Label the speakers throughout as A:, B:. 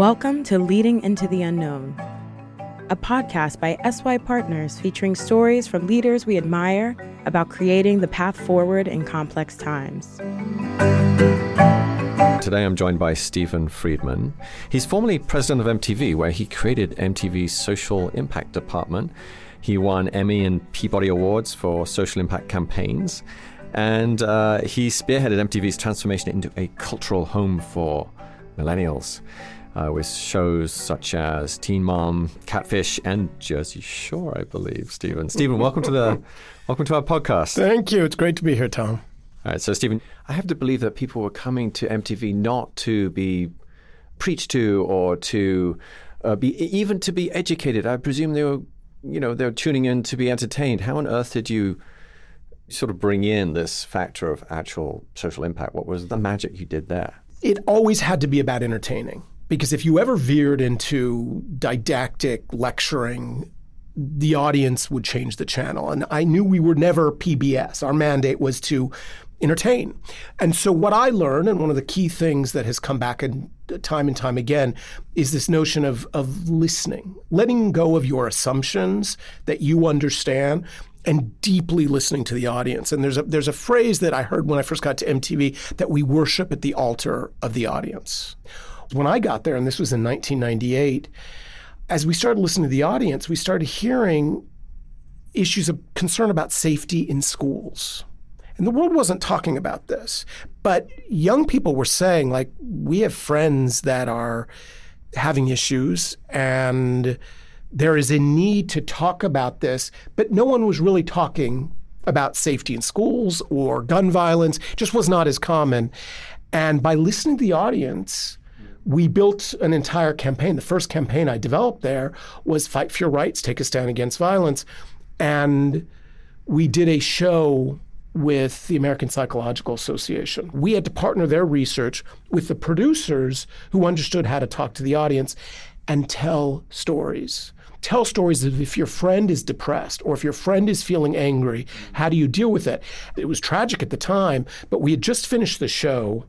A: Welcome to Leading into the Unknown, a podcast by SY Partners featuring stories from leaders we admire about creating the path forward in complex times.
B: Today I'm joined by Stephen Friedman. He's formerly president of MTV, where he created MTV's social impact department. He won Emmy and Peabody Awards for social impact campaigns. And uh, he spearheaded MTV's transformation into a cultural home for millennials. Uh, with shows such as Teen Mom, Catfish, and Jersey Shore, I believe. Stephen, Stephen, welcome to the welcome to our podcast.
C: Thank you. It's great to be here, Tom.
B: All right, so Stephen, I have to believe that people were coming to MTV not to be preached to or to uh, be even to be educated. I presume they were, you know, they were tuning in to be entertained. How on earth did you sort of bring in this factor of actual social impact? What was the magic you did there?
C: It always had to be about entertaining because if you ever veered into didactic lecturing, the audience would change the channel. And I knew we were never PBS. Our mandate was to entertain. And so what I learned, and one of the key things that has come back in, uh, time and time again, is this notion of of listening, letting go of your assumptions that you understand. And deeply listening to the audience. And there's a there's a phrase that I heard when I first got to MTV that we worship at the altar of the audience. When I got there, and this was in 1998, as we started listening to the audience, we started hearing issues of concern about safety in schools. And the world wasn't talking about this. But young people were saying, like, we have friends that are having issues and there is a need to talk about this, but no one was really talking about safety in schools or gun violence. It just was not as common. And by listening to the audience, we built an entire campaign. The first campaign I developed there was Fight for Your Rights, Take a Stand Against Violence. And we did a show with the American Psychological Association. We had to partner their research with the producers who understood how to talk to the audience and tell stories. Tell stories of if your friend is depressed or if your friend is feeling angry, how do you deal with it? It was tragic at the time, but we had just finished the show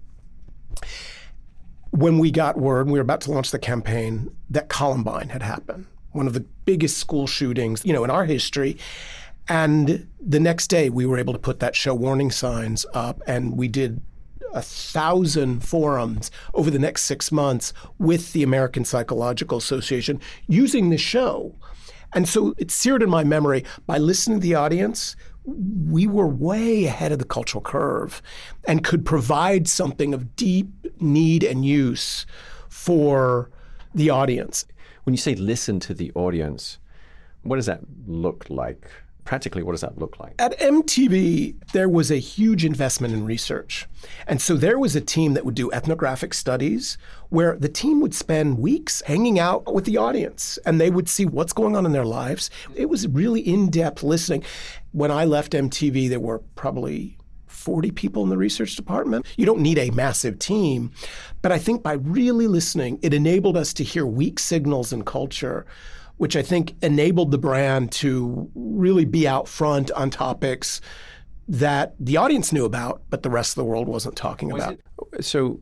C: when we got word, we were about to launch the campaign, that Columbine had happened, one of the biggest school shootings, you know, in our history. And the next day, we were able to put that show warning signs up, and we did a thousand forums over the next six months with the American Psychological Association using the show. And so it's seared in my memory by listening to the audience. We were way ahead of the cultural curve and could provide something of deep need and use for the audience.
B: When you say listen to the audience, what does that look like? Practically, what does that look like?
C: At MTV, there was a huge investment in research. And so there was a team that would do ethnographic studies where the team would spend weeks hanging out with the audience and they would see what's going on in their lives. It was really in depth listening. When I left MTV, there were probably 40 people in the research department. You don't need a massive team. But I think by really listening, it enabled us to hear weak signals in culture which I think enabled the brand to really be out front on topics that the audience knew about, but the rest of the world wasn't talking Was about.
B: It, so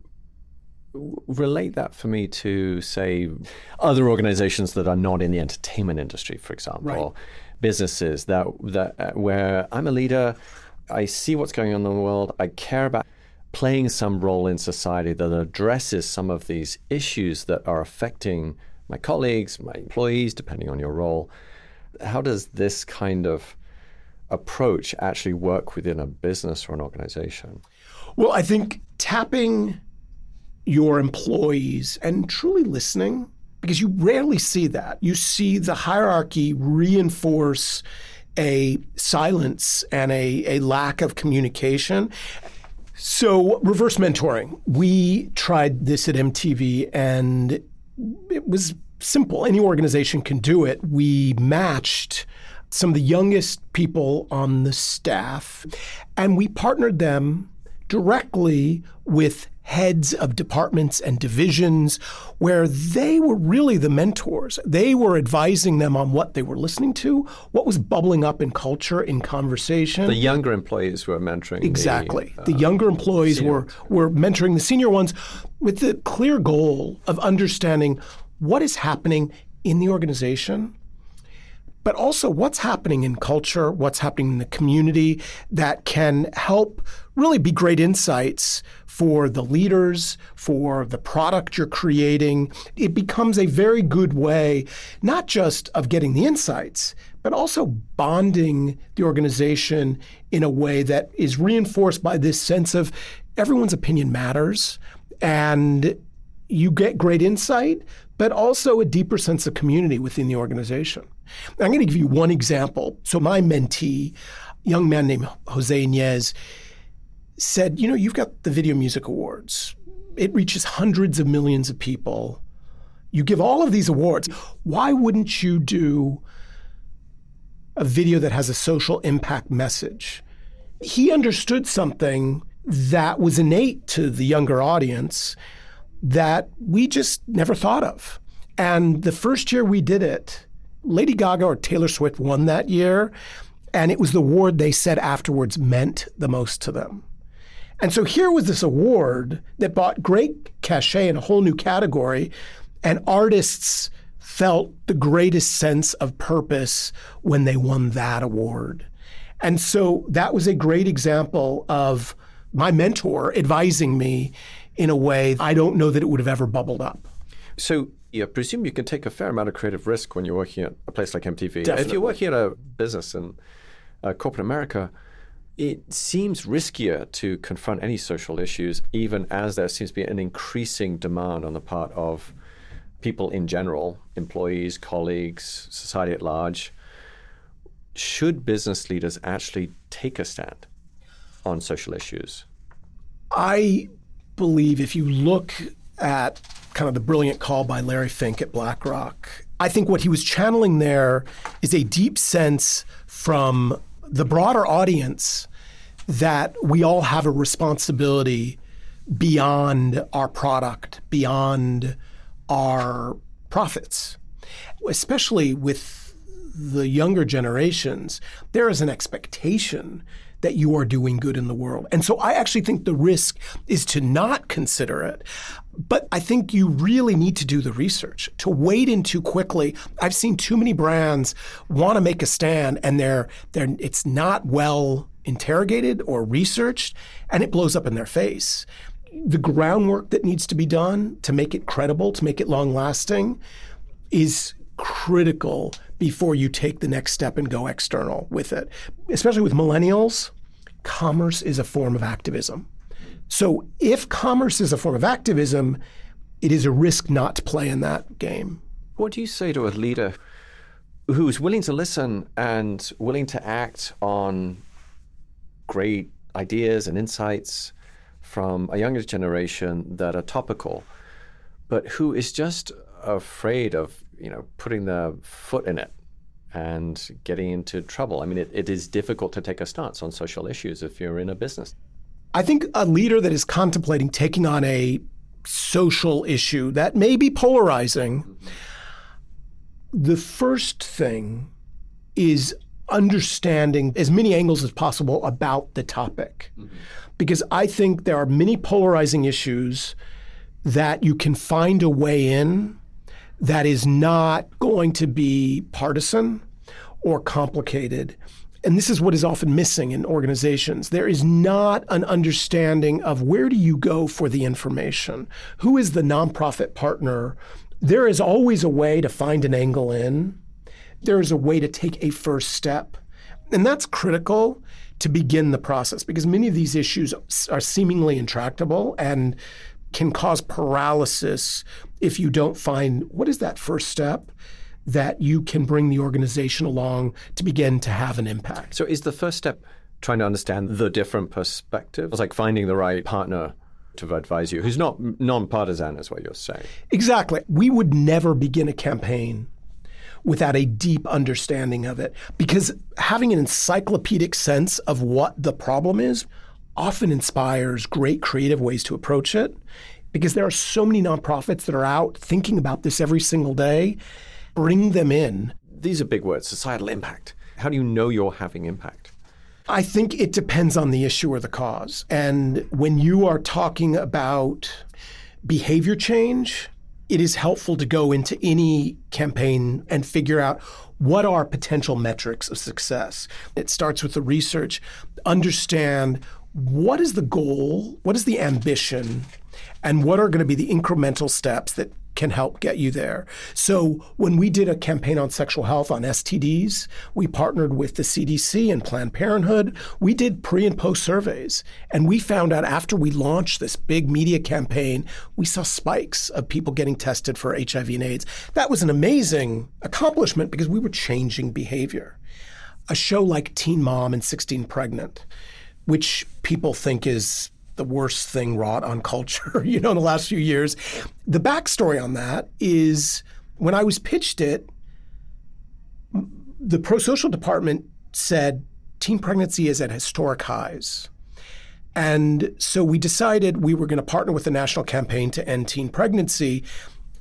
B: relate that for me to say other organizations that are not in the entertainment industry for example right. businesses that that uh, where I'm a leader I see what's going on in the world I care about playing some role in society that addresses some of these issues that are affecting my colleagues, my employees, depending on your role. How does this kind of approach actually work within a business or an organization?
C: Well, I think tapping your employees and truly listening, because you rarely see that. You see the hierarchy reinforce a silence and a, a lack of communication. So, reverse mentoring. We tried this at MTV and it was simple. Any organization can do it. We matched some of the youngest people on the staff and we partnered them directly with heads of departments and divisions where they were really the mentors. They were advising them on what they were listening to, what was bubbling up in culture, in conversation.
B: The younger employees were mentoring.
C: Exactly. The, uh, the younger employees were, were mentoring the senior ones with the clear goal of understanding what is happening in the organization but also what's happening in culture, what's happening in the community that can help really be great insights for the leaders, for the product you're creating. It becomes a very good way, not just of getting the insights, but also bonding the organization in a way that is reinforced by this sense of everyone's opinion matters and you get great insight, but also a deeper sense of community within the organization. I'm going to give you one example. So, my mentee, young man named Jose Inez, said, You know, you've got the Video Music Awards, it reaches hundreds of millions of people. You give all of these awards. Why wouldn't you do a video that has a social impact message? He understood something that was innate to the younger audience that we just never thought of. And the first year we did it, Lady Gaga or Taylor Swift won that year. And it was the award they said afterwards meant the most to them. And so here was this award that brought great cachet in a whole new category. And artists felt the greatest sense of purpose when they won that award. And so that was a great example of my mentor advising me in a way I don't know that it would have ever bubbled up.
B: So I presume you can take a fair amount of creative risk when you're working at a place like MTV.
C: Definitely.
B: If you're working at a business in uh, corporate America, it seems riskier to confront any social issues, even as there seems to be an increasing demand on the part of people in general, employees, colleagues, society at large. Should business leaders actually take a stand on social issues?
C: I believe if you look at kind of the brilliant call by Larry Fink at BlackRock, I think what he was channeling there is a deep sense from the broader audience that we all have a responsibility beyond our product, beyond our profits, especially with the younger generations. There is an expectation that you are doing good in the world. And so I actually think the risk is to not consider it. But I think you really need to do the research. To wade in too quickly, I've seen too many brands want to make a stand and they're they're it's not well interrogated or researched and it blows up in their face. The groundwork that needs to be done to make it credible, to make it long lasting is critical before you take the next step and go external with it. Especially with millennials, commerce is a form of activism. So if commerce is a form of activism, it is a risk not to play in that game.
B: What do you say to a leader who's willing to listen and willing to act on great ideas and insights from a younger generation that are topical, but who is just afraid of you know, putting the foot in it and getting into trouble. I mean, it, it is difficult to take a stance on social issues if you're in a business.
C: I think a leader that is contemplating taking on a social issue that may be polarizing, the first thing is understanding as many angles as possible about the topic. Mm-hmm. Because I think there are many polarizing issues that you can find a way in that is not going to be partisan or complicated. And this is what is often missing in organizations. There is not an understanding of where do you go for the information? Who is the nonprofit partner? There is always a way to find an angle in. There is a way to take a first step. And that's critical to begin the process because many of these issues are seemingly intractable and can cause paralysis if you don't find what is that first step that you can bring the organization along to begin to have an impact.
B: So, is the first step trying to understand the different perspectives? It's like finding the right partner to advise you who's not nonpartisan, is what you're saying.
C: Exactly. We would never begin a campaign without a deep understanding of it because having an encyclopedic sense of what the problem is often inspires great creative ways to approach it because there are so many nonprofits that are out thinking about this every single day. Bring them in.
B: These are big words societal impact. How do you know you're having impact?
C: I think it depends on the issue or the cause. And when you are talking about behavior change, it is helpful to go into any campaign and figure out what are potential metrics of success. It starts with the research. Understand what is the goal, what is the ambition, and what are going to be the incremental steps that can help get you there. So when we did a campaign on sexual health on STDs, we partnered with the CDC and Planned Parenthood. We did pre and post surveys, and we found out after we launched this big media campaign, we saw spikes of people getting tested for HIV and AIDS. That was an amazing accomplishment because we were changing behavior. A show like Teen Mom and 16 Pregnant, which people think is the worst thing wrought on culture, you know, in the last few years. The backstory on that is when I was pitched it, the pro social department said teen pregnancy is at historic highs. And so we decided we were going to partner with the national campaign to end teen pregnancy.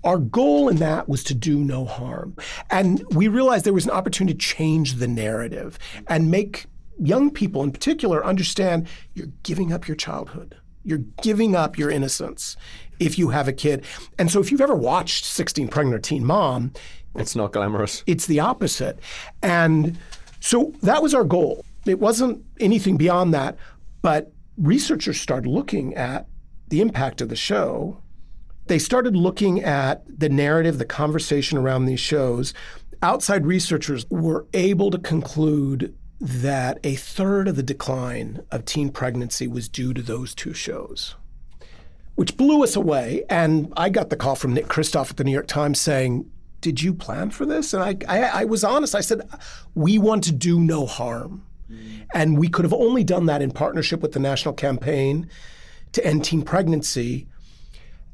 C: Our goal in that was to do no harm. And we realized there was an opportunity to change the narrative and make young people in particular understand you're giving up your childhood. You're giving up your innocence if you have a kid. And so if you've ever watched 16 Pregnant Teen Mom,
B: it's not glamorous.
C: It's the opposite. And so that was our goal. It wasn't anything beyond that, but researchers started looking at the impact of the show. They started looking at the narrative, the conversation around these shows. Outside researchers were able to conclude that a third of the decline of teen pregnancy was due to those two shows, which blew us away. And I got the call from Nick Kristof at the New York Times saying, Did you plan for this? And I, I, I was honest. I said, We want to do no harm. And we could have only done that in partnership with the national campaign to end teen pregnancy.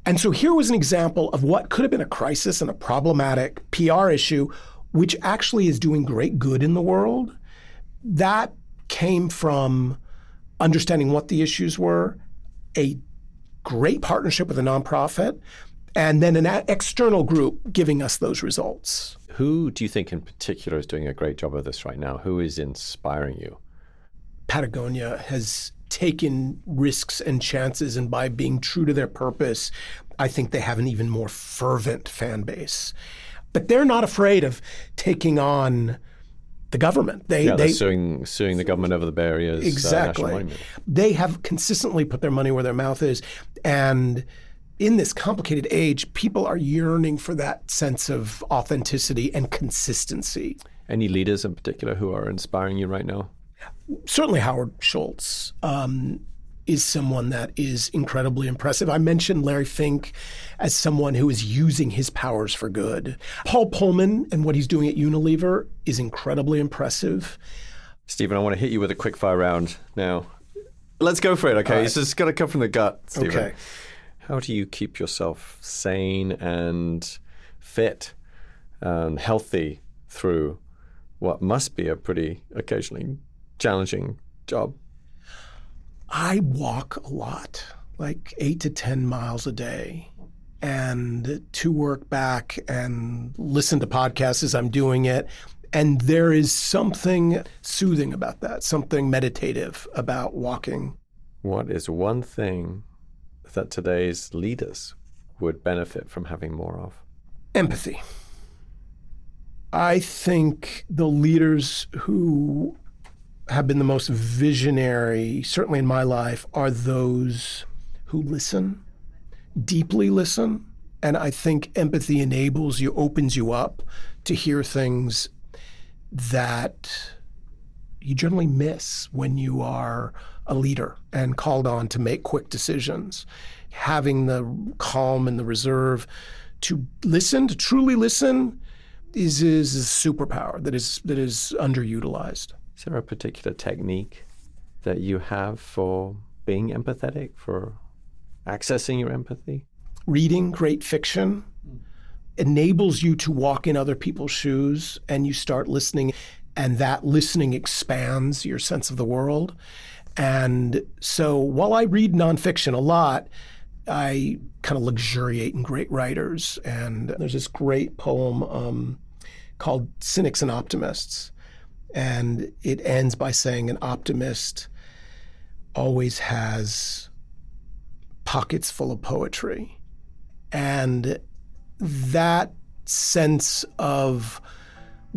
C: And so here was an example of what could have been a crisis and a problematic PR issue, which actually is doing great good in the world that came from understanding what the issues were, a great partnership with a nonprofit, and then an external group giving us those results.
B: Who do you think in particular is doing a great job of this right now? Who is inspiring you?
C: Patagonia has taken risks and chances, and by being true to their purpose, I think they have an even more fervent fan base. But they're not afraid of taking on the government.
B: They, yeah, they suing suing the government over the Bears Ears.
C: Exactly.
B: Uh,
C: they have consistently put their money where their mouth is, and in this complicated age, people are yearning for that sense of authenticity and consistency.
B: Any leaders in particular who are inspiring you right now?
C: Certainly Howard Schultz. Um, is someone that is incredibly impressive. I mentioned Larry Fink as someone who is using his powers for good. Paul Polman and what he's doing at Unilever is incredibly impressive.
B: Stephen, I want to hit you with a quick fire round now. Let's go for it, okay? Right. It's just got to come from the gut, Stephen. Okay. How do you keep yourself sane and fit and healthy through what must be a pretty occasionally challenging job?
C: I walk a lot, like eight to 10 miles a day. And to work back and listen to podcasts as I'm doing it. And there is something soothing about that, something meditative about walking.
B: What is one thing that today's leaders would benefit from having more of?
C: Empathy. I think the leaders who have been the most visionary, certainly in my life, are those who listen, deeply listen. And I think empathy enables you, opens you up to hear things that you generally miss when you are a leader and called on to make quick decisions. Having the calm and the reserve to listen, to truly listen, is, is a superpower that is that is underutilized.
B: Is there a particular technique that you have for being empathetic, for accessing your empathy?
C: Reading great fiction enables you to walk in other people's shoes and you start listening, and that listening expands your sense of the world. And so while I read nonfiction a lot, I kind of luxuriate in great writers. And there's this great poem um, called Cynics and Optimists. And it ends by saying an optimist always has pockets full of poetry. And that sense of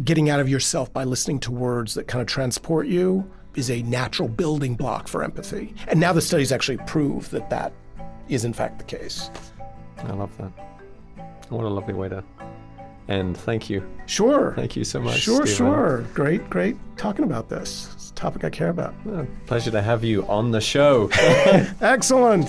C: getting out of yourself by listening to words that kind of transport you is a natural building block for empathy. And now the studies actually prove that that is in fact the case.
B: I love that. What a lovely way to end. Thank you.
C: Sure.
B: Thank you so much.
C: Sure,
B: Stephen.
C: sure. Great, great talking about this. It's a topic I care about.
B: Pleasure to have you on the show.
C: Excellent.